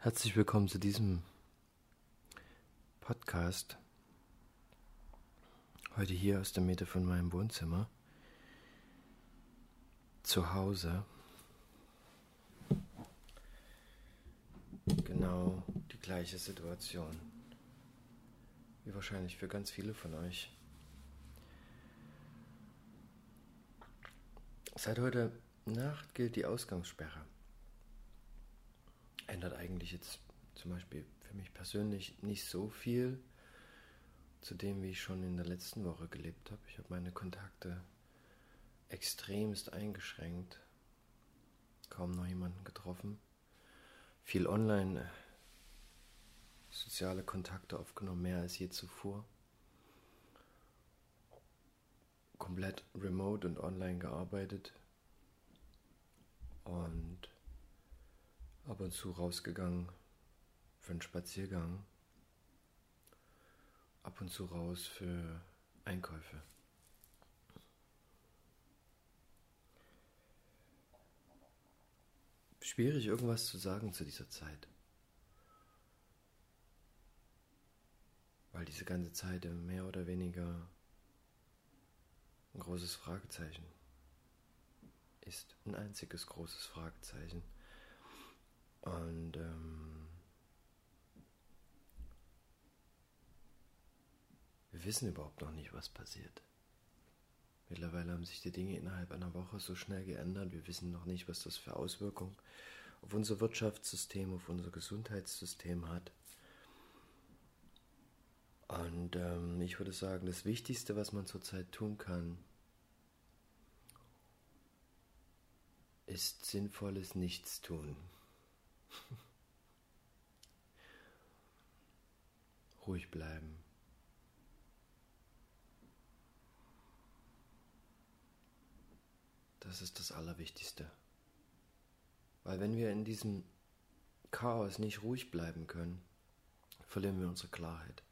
Herzlich willkommen zu diesem Podcast. Heute hier aus der Mitte von meinem Wohnzimmer. Zu Hause. Genau die gleiche Situation. Wie wahrscheinlich für ganz viele von euch. Seit heute Nacht gilt die Ausgangssperre ändert eigentlich jetzt zum Beispiel für mich persönlich nicht so viel zu dem, wie ich schon in der letzten Woche gelebt habe. Ich habe meine Kontakte extremst eingeschränkt, kaum noch jemanden getroffen, viel online äh, soziale Kontakte aufgenommen, mehr als je zuvor. Komplett remote und online gearbeitet und ab und zu rausgegangen für einen Spaziergang, ab und zu raus für Einkäufe. Schwierig irgendwas zu sagen zu dieser Zeit. Weil diese ganze Zeit mehr oder weniger ein großes Fragezeichen ist. Ein einziges großes Fragezeichen. Und ähm, wir wissen überhaupt noch nicht, was passiert. Mittlerweile haben sich die Dinge innerhalb einer Woche so schnell geändert. Wir wissen noch nicht, was das für Auswirkungen auf unser Wirtschaftssystem, auf unser Gesundheitssystem hat. Und ähm, ich würde sagen, das Wichtigste, was man zurzeit tun kann, ist sinnvolles Nichtstun. Ruhig bleiben. Das ist das Allerwichtigste. Weil wenn wir in diesem Chaos nicht ruhig bleiben können, verlieren wir unsere Klarheit.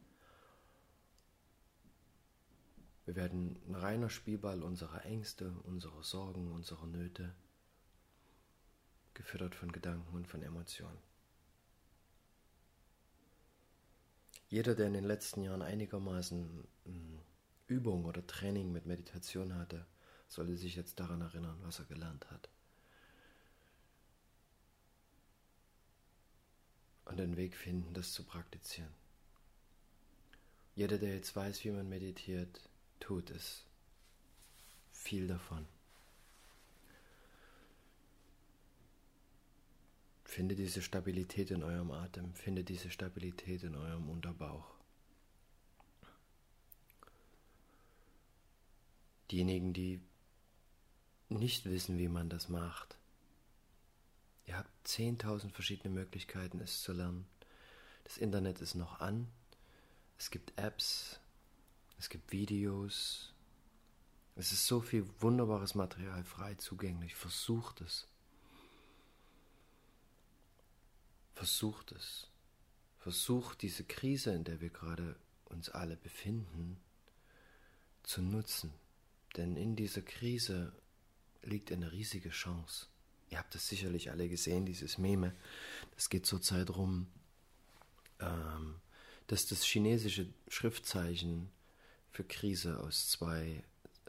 Wir werden ein reiner Spielball unserer Ängste, unserer Sorgen, unserer Nöte gefüttert von Gedanken und von Emotionen. Jeder, der in den letzten Jahren einigermaßen hm, Übung oder Training mit Meditation hatte, sollte sich jetzt daran erinnern, was er gelernt hat. Und den Weg finden, das zu praktizieren. Jeder, der jetzt weiß, wie man meditiert, tut es. Viel davon. Finde diese Stabilität in eurem Atem, finde diese Stabilität in eurem Unterbauch. Diejenigen, die nicht wissen, wie man das macht, ihr habt 10.000 verschiedene Möglichkeiten, es zu lernen. Das Internet ist noch an, es gibt Apps, es gibt Videos, es ist so viel wunderbares Material frei zugänglich. Versucht es. Versucht es. Versucht diese Krise, in der wir gerade uns alle befinden, zu nutzen. Denn in dieser Krise liegt eine riesige Chance. Ihr habt es sicherlich alle gesehen, dieses Meme. Es geht zurzeit rum, ähm, dass das chinesische Schriftzeichen für Krise aus zwei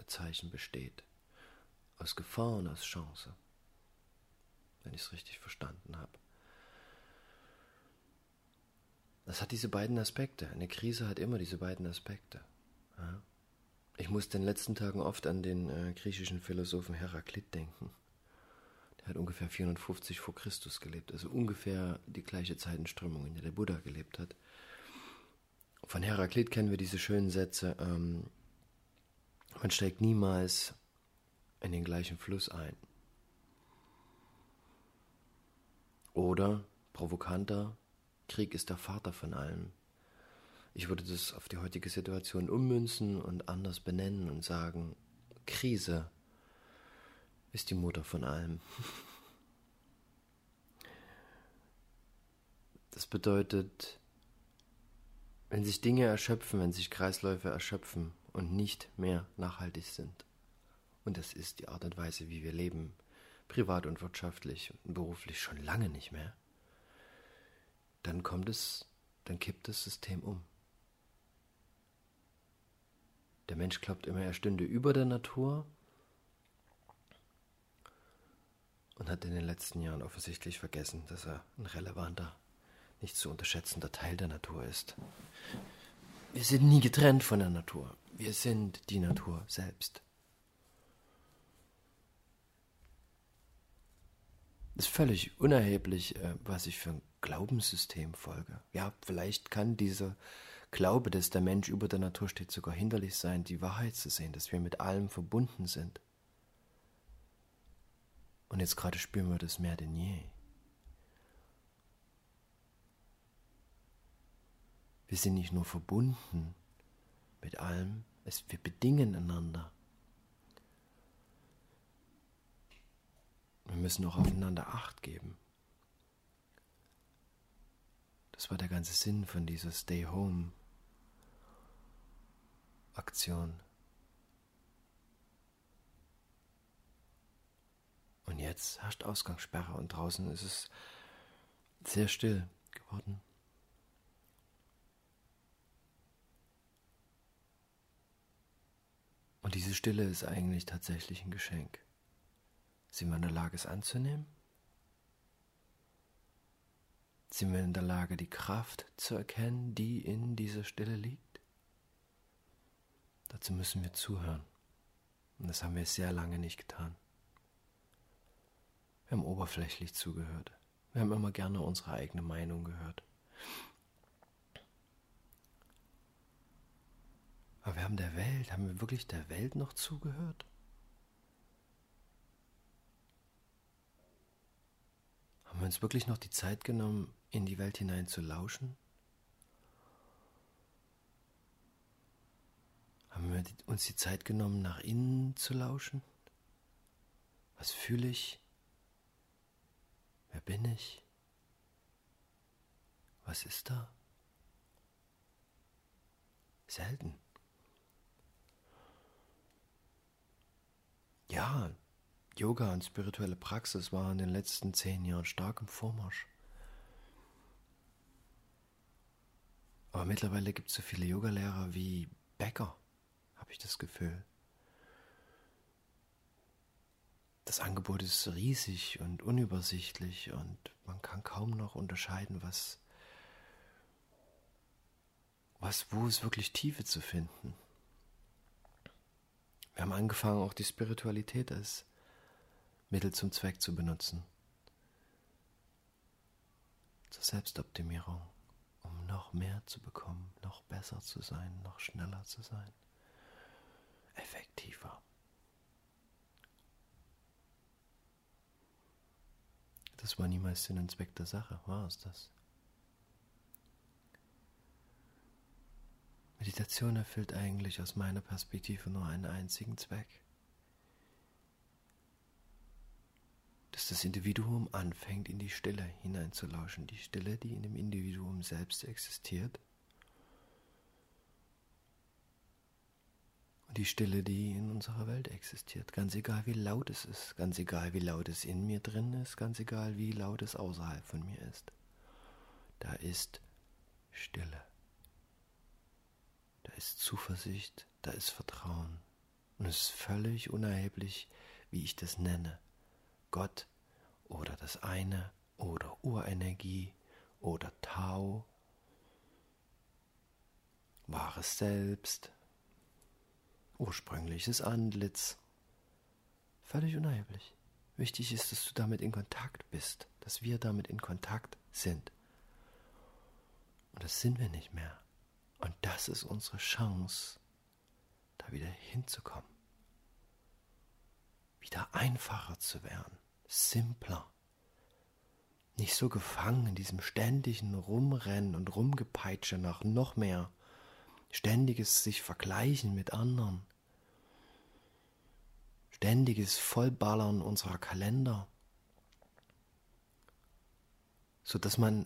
Zeichen besteht. Aus Gefahr und aus Chance. Wenn ich es richtig verstanden habe. Das hat diese beiden Aspekte. Eine Krise hat immer diese beiden Aspekte. Ja. Ich muss in den letzten Tagen oft an den äh, griechischen Philosophen Heraklit denken. Der hat ungefähr 450 vor Christus gelebt, also ungefähr die gleiche Zeitenströmung, in der der Buddha gelebt hat. Von Heraklit kennen wir diese schönen Sätze, ähm, man steigt niemals in den gleichen Fluss ein. Oder provokanter, Krieg ist der Vater von allem. Ich würde das auf die heutige Situation ummünzen und anders benennen und sagen, Krise ist die Mutter von allem. Das bedeutet, wenn sich Dinge erschöpfen, wenn sich Kreisläufe erschöpfen und nicht mehr nachhaltig sind. Und das ist die Art und Weise, wie wir leben, privat und wirtschaftlich und beruflich schon lange nicht mehr dann kommt es, dann kippt das System um. Der Mensch glaubt immer, er stünde über der Natur und hat in den letzten Jahren offensichtlich vergessen, dass er ein relevanter, nicht zu unterschätzender Teil der Natur ist. Wir sind nie getrennt von der Natur. Wir sind die Natur selbst. Es ist völlig unerheblich, äh, was ich für ein Glaubenssystem folge. Ja, vielleicht kann dieser Glaube, dass der Mensch über der Natur steht, sogar hinderlich sein, die Wahrheit zu sehen, dass wir mit allem verbunden sind. Und jetzt gerade spüren wir das mehr denn je. Wir sind nicht nur verbunden mit allem, es, wir bedingen einander. Wir müssen auch aufeinander Acht geben. Das war der ganze Sinn von dieser Stay-Home-Aktion. Und jetzt herrscht Ausgangssperre und draußen ist es sehr still geworden. Und diese Stille ist eigentlich tatsächlich ein Geschenk. Sind wir in der Lage, es anzunehmen? Sind wir in der Lage, die Kraft zu erkennen, die in dieser Stille liegt? Dazu müssen wir zuhören. Und das haben wir sehr lange nicht getan. Wir haben oberflächlich zugehört. Wir haben immer gerne unsere eigene Meinung gehört. Aber wir haben der Welt, haben wir wirklich der Welt noch zugehört? Haben wir uns wirklich noch die Zeit genommen, in die Welt hinein zu lauschen? Haben wir uns die Zeit genommen, nach innen zu lauschen? Was fühle ich? Wer bin ich? Was ist da? Selten. Ja, Yoga und spirituelle Praxis waren in den letzten zehn Jahren stark im Vormarsch. Aber mittlerweile gibt es so viele Yogalehrer wie Bäcker, habe ich das Gefühl. Das Angebot ist riesig und unübersichtlich und man kann kaum noch unterscheiden, was, was wo ist wirklich Tiefe zu finden. Wir haben angefangen, auch die Spiritualität als Mittel zum Zweck zu benutzen. Zur Selbstoptimierung, noch mehr zu bekommen, noch besser zu sein, noch schneller zu sein, effektiver. Das war niemals Sinn und Zweck der Sache, war es das? Meditation erfüllt eigentlich aus meiner Perspektive nur einen einzigen Zweck. Dass das Individuum anfängt, in die Stille hineinzulauschen, die Stille, die in dem Individuum selbst existiert. Und die Stille, die in unserer Welt existiert, ganz egal wie laut es ist, ganz egal wie laut es in mir drin ist, ganz egal wie laut es außerhalb von mir ist. Da ist Stille. Da ist Zuversicht, da ist Vertrauen. Und es ist völlig unerheblich, wie ich das nenne. Gott oder das eine oder Urenergie oder Tau, wahres Selbst, ursprüngliches Antlitz. Völlig unerheblich. Wichtig ist, dass du damit in Kontakt bist, dass wir damit in Kontakt sind. Und das sind wir nicht mehr. Und das ist unsere Chance, da wieder hinzukommen. Wieder einfacher zu werden, simpler. Nicht so gefangen in diesem ständigen Rumrennen und Rumgepeitsche nach noch mehr. Ständiges sich vergleichen mit anderen. Ständiges Vollballern unserer Kalender. So dass man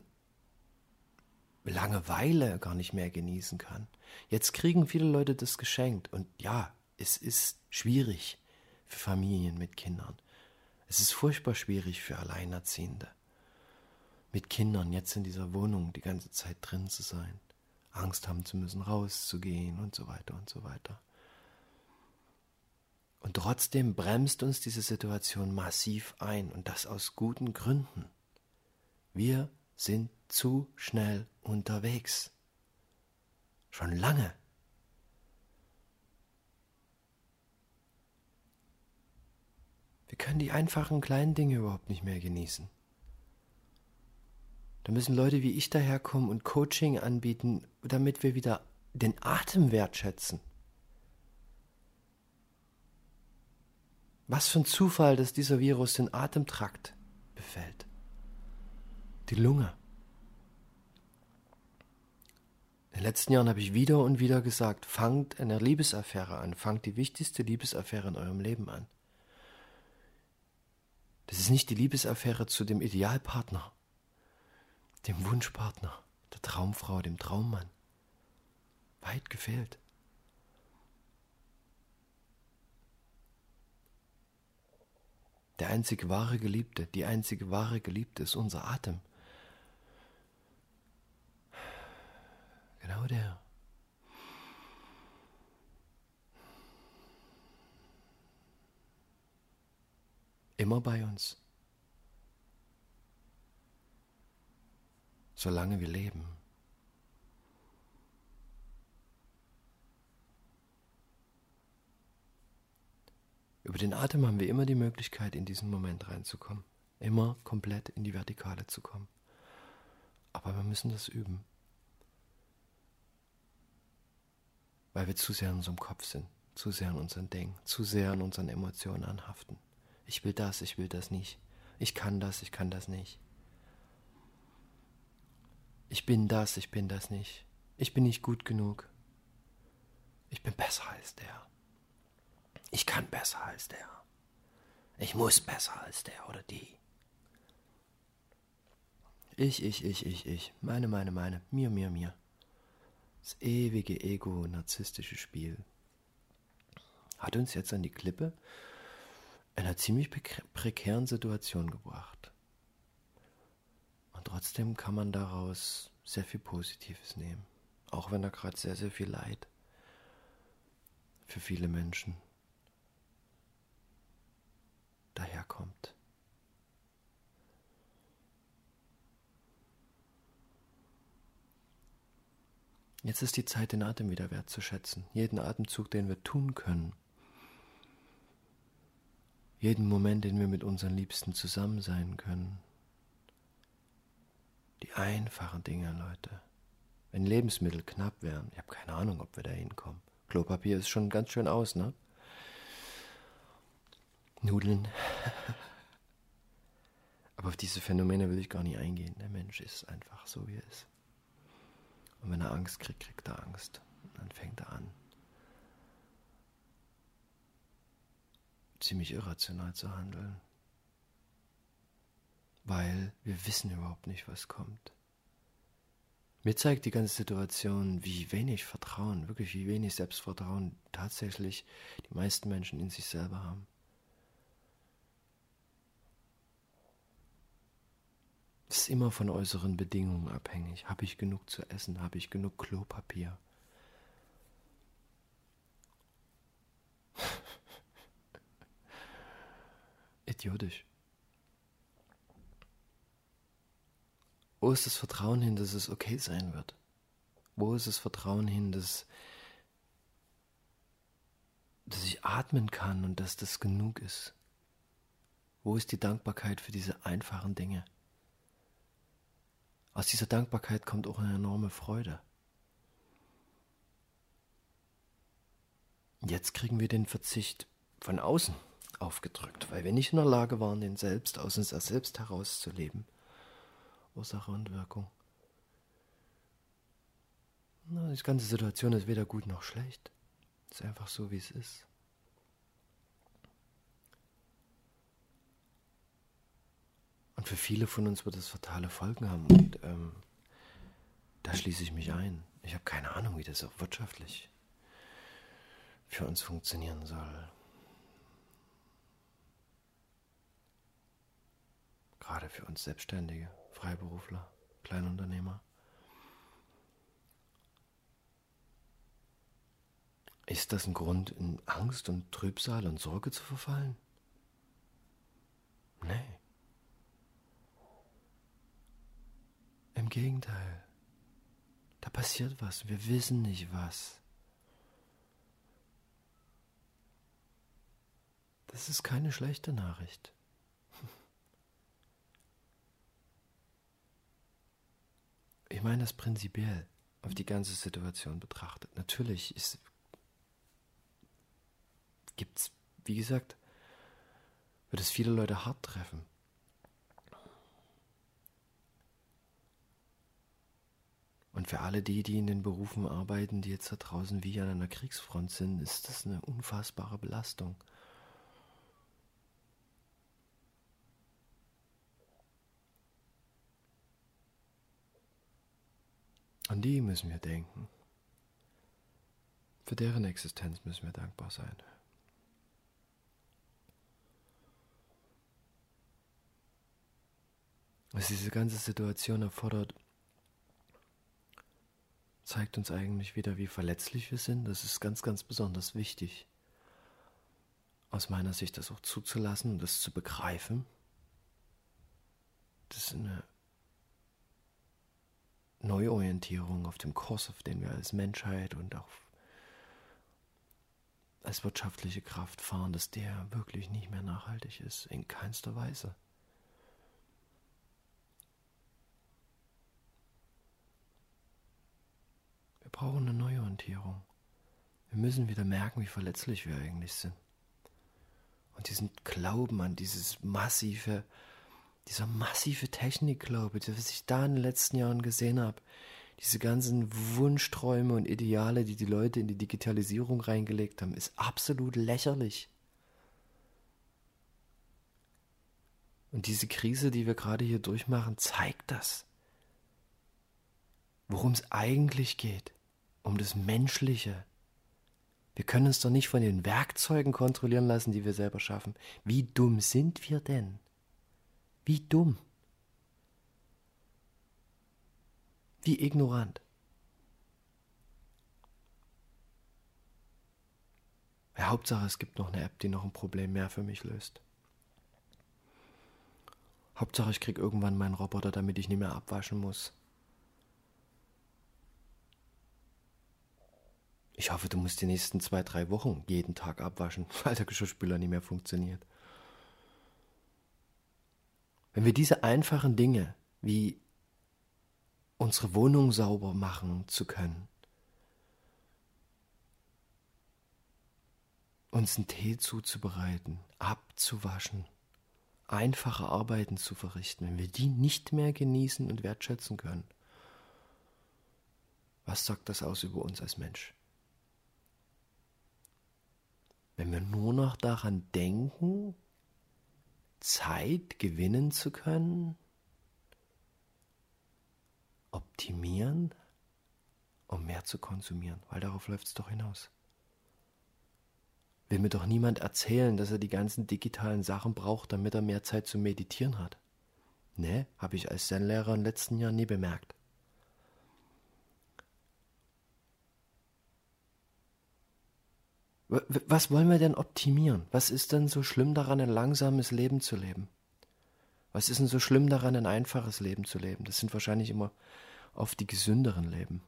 Langeweile gar nicht mehr genießen kann. Jetzt kriegen viele Leute das geschenkt und ja, es ist schwierig für Familien mit Kindern. Es ist furchtbar schwierig für Alleinerziehende. mit Kindern jetzt in dieser Wohnung die ganze Zeit drin zu sein, Angst haben zu müssen, rauszugehen und so weiter und so weiter. Und trotzdem bremst uns diese Situation massiv ein und das aus guten Gründen. Wir sind zu schnell unterwegs. Schon lange. Wir können die einfachen kleinen Dinge überhaupt nicht mehr genießen. Da müssen Leute wie ich daherkommen und Coaching anbieten, damit wir wieder den Atem wertschätzen. Was für ein Zufall, dass dieser Virus den Atemtrakt befällt. Die Lunge. In den letzten Jahren habe ich wieder und wieder gesagt, fangt eine Liebesaffäre an, fangt die wichtigste Liebesaffäre in eurem Leben an. Das ist nicht die Liebesaffäre zu dem Idealpartner, dem Wunschpartner, der Traumfrau, dem Traummann. Weit gefehlt. Der einzige wahre Geliebte, die einzige wahre Geliebte ist unser Atem. Genau der. Immer bei uns. solange wir leben. Über den Atem haben wir immer die Möglichkeit, in diesen Moment reinzukommen, immer komplett in die Vertikale zu kommen. Aber wir müssen das üben, weil wir zu sehr in unserem Kopf sind, zu sehr in unseren Denken, zu sehr an unseren Emotionen anhaften. Ich will das, ich will das nicht. Ich kann das, ich kann das nicht. Ich bin das, ich bin das nicht. Ich bin nicht gut genug. Ich bin besser als der. Ich kann besser als der. Ich muss besser als der oder die. Ich, ich, ich, ich, ich. Meine, meine, meine. Mir, mir, mir. Das ewige ego-narzisstische Spiel hat uns jetzt an die Klippe einer ziemlich prekären Situation gebracht. Und trotzdem kann man daraus sehr viel Positives nehmen. Auch wenn da gerade sehr, sehr viel Leid für viele Menschen daherkommt. Jetzt ist die Zeit, den Atem wieder wertzuschätzen. Jeden Atemzug, den wir tun können. Jeden Moment, den wir mit unseren Liebsten zusammen sein können. Die einfachen Dinge, Leute. Wenn Lebensmittel knapp wären, ich habe keine Ahnung, ob wir da hinkommen. Klopapier ist schon ganz schön aus, ne? Nudeln. Aber auf diese Phänomene will ich gar nicht eingehen. Der Mensch ist einfach so, wie er ist. Und wenn er Angst kriegt, kriegt er Angst. Und dann fängt er an, ziemlich irrational zu handeln weil wir wissen überhaupt nicht, was kommt. Mir zeigt die ganze Situation, wie wenig Vertrauen, wirklich wie wenig Selbstvertrauen tatsächlich die meisten Menschen in sich selber haben. Es ist immer von äußeren Bedingungen abhängig. Habe ich genug zu essen? Habe ich genug Klopapier? Idiotisch. Wo ist das Vertrauen hin, dass es okay sein wird? Wo ist das Vertrauen hin, dass, dass ich atmen kann und dass das genug ist? Wo ist die Dankbarkeit für diese einfachen Dinge? Aus dieser Dankbarkeit kommt auch eine enorme Freude. Jetzt kriegen wir den Verzicht von außen aufgedrückt, weil wir nicht in der Lage waren, den selbst aus uns selbst herauszuleben. Ursache und Wirkung. Na, die ganze Situation ist weder gut noch schlecht. Es ist einfach so, wie es ist. Und für viele von uns wird es fatale Folgen haben. Und ähm, da schließe ich mich ein. Ich habe keine Ahnung, wie das auch wirtschaftlich für uns funktionieren soll. Gerade für uns Selbstständige. Freiberufler, Kleinunternehmer. Ist das ein Grund, in Angst und Trübsal und Sorge zu verfallen? Nee. Im Gegenteil. Da passiert was. Wir wissen nicht was. Das ist keine schlechte Nachricht. Ich meine das prinzipiell auf die ganze Situation betrachtet. Natürlich gibt es, wie gesagt, wird es viele Leute hart treffen. Und für alle die, die in den Berufen arbeiten, die jetzt da draußen wie an einer Kriegsfront sind, ist das eine unfassbare Belastung. An die müssen wir denken. Für deren Existenz müssen wir dankbar sein. Was diese ganze Situation erfordert, zeigt uns eigentlich wieder, wie verletzlich wir sind. Das ist ganz, ganz besonders wichtig. Aus meiner Sicht das auch zuzulassen und das zu begreifen. Das ist eine Neuorientierung auf dem Kurs, auf den wir als Menschheit und auch als wirtschaftliche Kraft fahren, dass der wirklich nicht mehr nachhaltig ist, in keinster Weise. Wir brauchen eine Neuorientierung. Wir müssen wieder merken, wie verletzlich wir eigentlich sind. Und diesen Glauben an dieses massive, dieser massive Technikglaube, was ich da in den letzten Jahren gesehen habe, diese ganzen Wunschträume und Ideale, die die Leute in die Digitalisierung reingelegt haben, ist absolut lächerlich. Und diese Krise, die wir gerade hier durchmachen, zeigt das. Worum es eigentlich geht um das Menschliche. Wir können uns doch nicht von den Werkzeugen kontrollieren lassen, die wir selber schaffen. Wie dumm sind wir denn? Wie dumm? Wie ignorant? Ja, Hauptsache, es gibt noch eine App, die noch ein Problem mehr für mich löst. Hauptsache, ich kriege irgendwann meinen Roboter, damit ich nicht mehr abwaschen muss. Ich hoffe, du musst die nächsten zwei, drei Wochen jeden Tag abwaschen, weil der Geschirrspüler nicht mehr funktioniert. Wenn wir diese einfachen Dinge wie unsere Wohnung sauber machen zu können, uns einen Tee zuzubereiten, abzuwaschen, einfache Arbeiten zu verrichten, wenn wir die nicht mehr genießen und wertschätzen können, was sagt das aus über uns als Mensch? wenn wir nur noch daran denken, Zeit gewinnen zu können, optimieren, um mehr zu konsumieren, weil darauf läuft es doch hinaus. Will mir doch niemand erzählen, dass er die ganzen digitalen Sachen braucht, damit er mehr Zeit zum Meditieren hat. Ne, habe ich als Zen-Lehrer im letzten Jahr nie bemerkt. Was wollen wir denn optimieren? Was ist denn so schlimm daran, ein langsames Leben zu leben? Was ist denn so schlimm daran, ein einfaches Leben zu leben? Das sind wahrscheinlich immer oft die gesünderen Leben.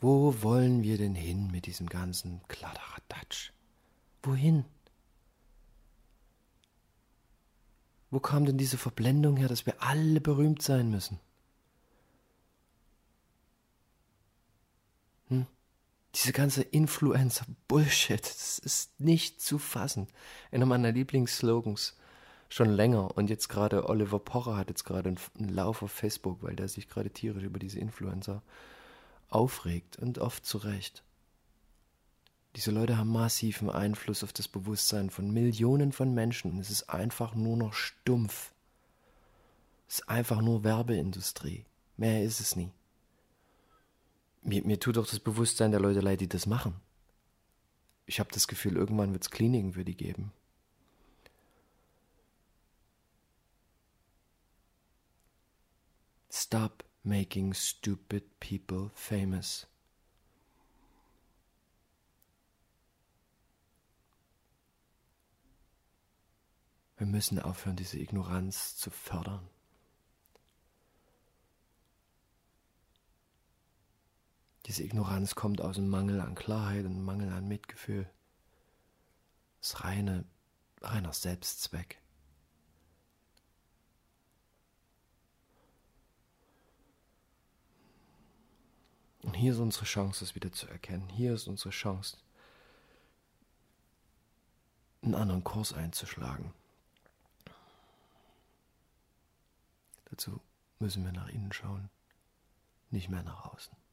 Wo wollen wir denn hin mit diesem ganzen Kladderadatsch? Wohin? Wo kam denn diese Verblendung her, dass wir alle berühmt sein müssen? Diese ganze Influencer-Bullshit, das ist nicht zu fassen. Einer meiner Lieblingsslogans schon länger und jetzt gerade Oliver Pocher hat jetzt gerade einen Lauf auf Facebook, weil der sich gerade tierisch über diese Influencer aufregt und oft zu Recht. Diese Leute haben massiven Einfluss auf das Bewusstsein von Millionen von Menschen und es ist einfach nur noch stumpf. Es ist einfach nur Werbeindustrie. Mehr ist es nie. Mir, mir tut auch das Bewusstsein der Leute leid, die das machen. Ich habe das Gefühl, irgendwann wird es Kliniken für die geben. Stop making stupid people famous. Wir müssen aufhören, diese Ignoranz zu fördern. Diese Ignoranz kommt aus dem Mangel an Klarheit und Mangel an Mitgefühl. Das reine, reiner Selbstzweck. Und hier ist unsere Chance, es wieder zu erkennen. Hier ist unsere Chance, einen anderen Kurs einzuschlagen. Dazu müssen wir nach innen schauen, nicht mehr nach außen.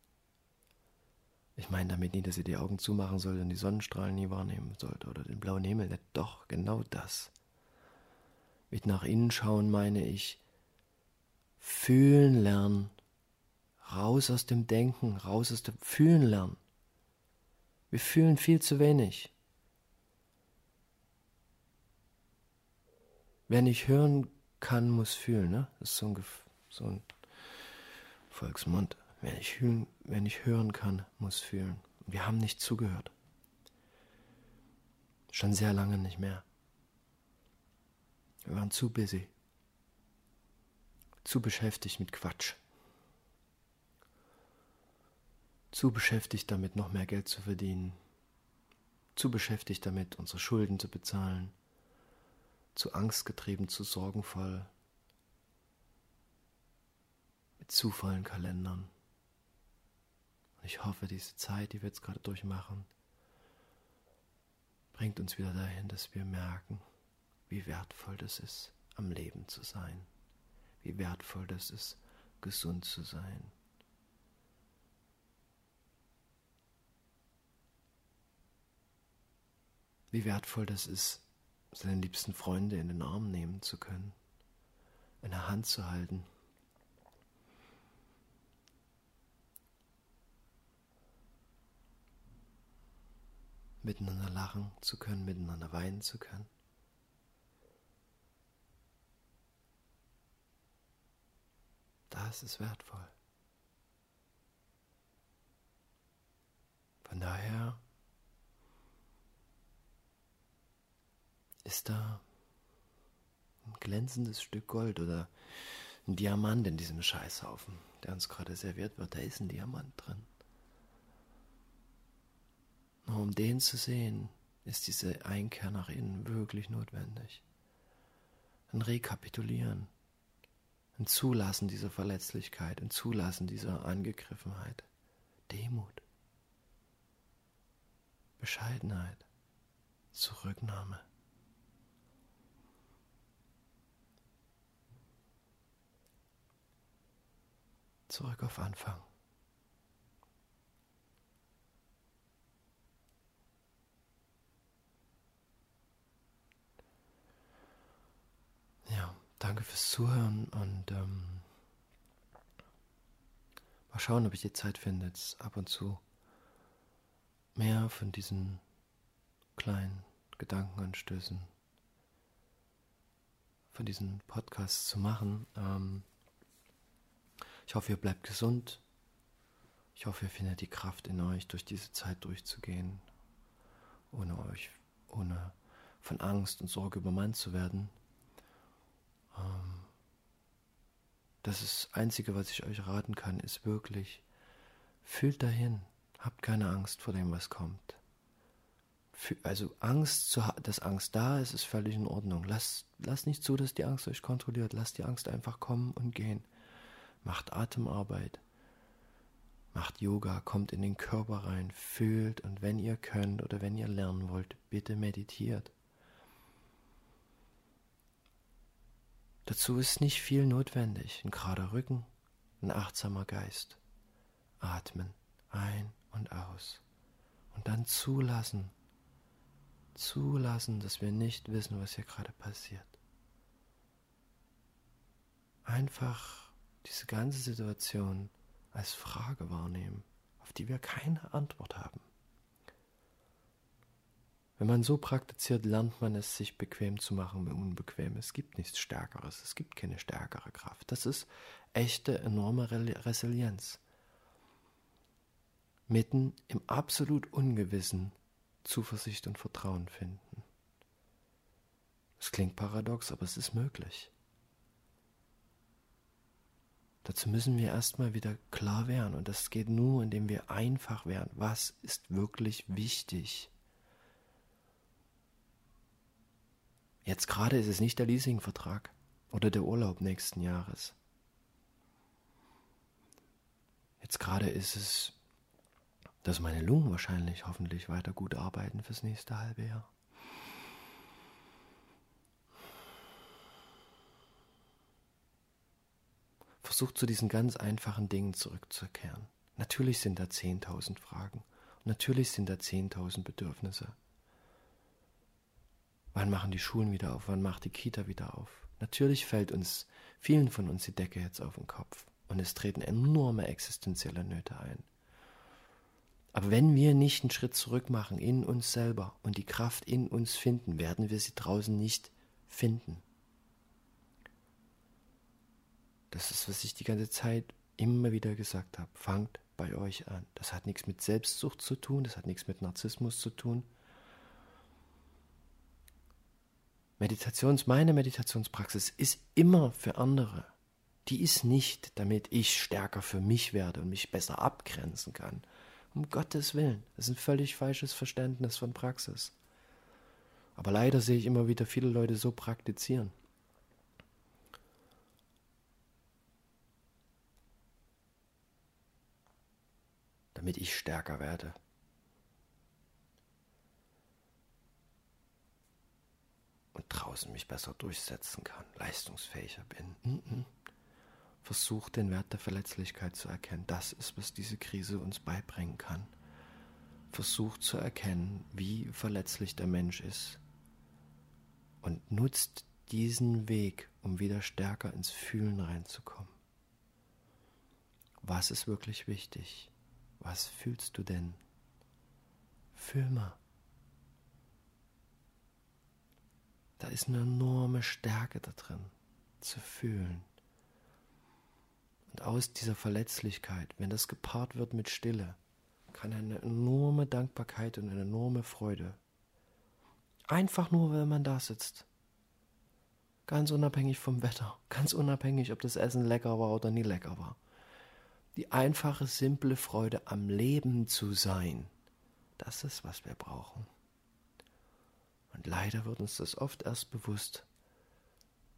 Ich meine damit nicht, dass ihr die Augen zumachen sollt und die Sonnenstrahlen nie wahrnehmen sollt oder den blauen Himmel. Nicht doch, genau das. Mit nach innen schauen meine ich fühlen lernen, raus aus dem Denken, raus aus dem Fühlen lernen. Wir fühlen viel zu wenig. Wer nicht hören kann, muss fühlen, ne? Das ist so ein, so ein Volksmund. Wer nicht, fühlen, wer nicht hören kann, muss fühlen. Wir haben nicht zugehört. Schon sehr lange nicht mehr. Wir waren zu busy. Zu beschäftigt mit Quatsch. Zu beschäftigt damit, noch mehr Geld zu verdienen. Zu beschäftigt damit, unsere Schulden zu bezahlen. Zu angstgetrieben, zu sorgenvoll. Mit zu vollen Kalendern. Ich hoffe, diese Zeit, die wir jetzt gerade durchmachen, bringt uns wieder dahin, dass wir merken, wie wertvoll das ist, am Leben zu sein. Wie wertvoll das ist, gesund zu sein. Wie wertvoll das ist, seine liebsten Freunde in den Arm nehmen zu können, eine Hand zu halten miteinander lachen zu können, miteinander weinen zu können. Das ist wertvoll. Von daher ist da ein glänzendes Stück Gold oder ein Diamant in diesem Scheißhaufen, der uns gerade serviert wird. Da ist ein Diamant drin. Nur um den zu sehen, ist diese Einkehr nach innen wirklich notwendig. Ein Rekapitulieren, ein Zulassen dieser Verletzlichkeit, ein Zulassen dieser Angegriffenheit, Demut, Bescheidenheit, Zurücknahme. Zurück auf Anfang. Danke fürs Zuhören und ähm, mal schauen, ob ich die Zeit finde, jetzt ab und zu mehr von diesen kleinen Gedankenanstößen, von diesen Podcasts zu machen. Ähm, ich hoffe, ihr bleibt gesund. Ich hoffe, ihr findet die Kraft in euch, durch diese Zeit durchzugehen, ohne euch, ohne von Angst und Sorge übermannt zu werden. Ähm, das ist das Einzige, was ich euch raten kann, ist wirklich, fühlt dahin, habt keine Angst vor dem, was kommt. Also Angst, dass Angst da ist, ist völlig in Ordnung. Lasst, lasst nicht zu, dass die Angst euch kontrolliert. Lasst die Angst einfach kommen und gehen. Macht Atemarbeit. Macht Yoga, kommt in den Körper rein, fühlt und wenn ihr könnt oder wenn ihr lernen wollt, bitte meditiert. Dazu ist nicht viel notwendig. Ein gerader Rücken, ein achtsamer Geist. Atmen ein und aus. Und dann zulassen. Zulassen, dass wir nicht wissen, was hier gerade passiert. Einfach diese ganze Situation als Frage wahrnehmen, auf die wir keine Antwort haben. Wenn man so praktiziert, lernt man es, sich bequem zu machen mit Unbequem. Es gibt nichts Stärkeres, es gibt keine stärkere Kraft. Das ist echte, enorme Resilienz. Mitten im absolut Ungewissen Zuversicht und Vertrauen finden. Es klingt paradox, aber es ist möglich. Dazu müssen wir erstmal wieder klar werden und das geht nur, indem wir einfach werden. Was ist wirklich wichtig? Jetzt gerade ist es nicht der Leasingvertrag oder der Urlaub nächsten Jahres. Jetzt gerade ist es, dass meine Lungen wahrscheinlich hoffentlich weiter gut arbeiten fürs nächste halbe Jahr. Versucht zu diesen ganz einfachen Dingen zurückzukehren. Natürlich sind da 10.000 Fragen. natürlich sind da 10.000 Bedürfnisse. Wann machen die Schulen wieder auf? Wann macht die Kita wieder auf? Natürlich fällt uns, vielen von uns, die Decke jetzt auf den Kopf und es treten enorme existenzielle Nöte ein. Aber wenn wir nicht einen Schritt zurück machen in uns selber und die Kraft in uns finden, werden wir sie draußen nicht finden. Das ist, was ich die ganze Zeit immer wieder gesagt habe. Fangt bei euch an. Das hat nichts mit Selbstsucht zu tun, das hat nichts mit Narzissmus zu tun. Meditations, meine Meditationspraxis ist immer für andere. Die ist nicht, damit ich stärker für mich werde und mich besser abgrenzen kann. Um Gottes Willen. Das ist ein völlig falsches Verständnis von Praxis. Aber leider sehe ich immer wieder viele Leute so praktizieren. Damit ich stärker werde, draußen mich besser durchsetzen kann, leistungsfähiger bin. Mhm. Versuch den Wert der Verletzlichkeit zu erkennen. Das ist, was diese Krise uns beibringen kann. Versuch zu erkennen, wie verletzlich der Mensch ist und nutzt diesen Weg, um wieder stärker ins Fühlen reinzukommen. Was ist wirklich wichtig? Was fühlst du denn? Fühl mal. Da ist eine enorme Stärke da drin, zu fühlen. Und aus dieser Verletzlichkeit, wenn das gepaart wird mit Stille, kann eine enorme Dankbarkeit und eine enorme Freude. Einfach nur, wenn man da sitzt. Ganz unabhängig vom Wetter, ganz unabhängig, ob das Essen lecker war oder nie lecker war. Die einfache, simple Freude am Leben zu sein, das ist, was wir brauchen. Und leider wird uns das oft erst bewusst,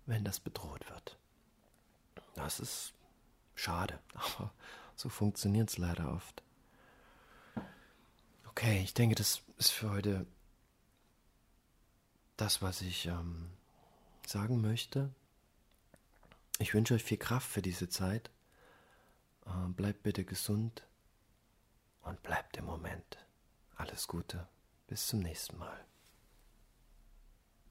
wenn das bedroht wird. Das ist schade, aber so funktioniert es leider oft. Okay, ich denke, das ist für heute das, was ich ähm, sagen möchte. Ich wünsche euch viel Kraft für diese Zeit. Äh, bleibt bitte gesund und bleibt im Moment. Alles Gute. Bis zum nächsten Mal.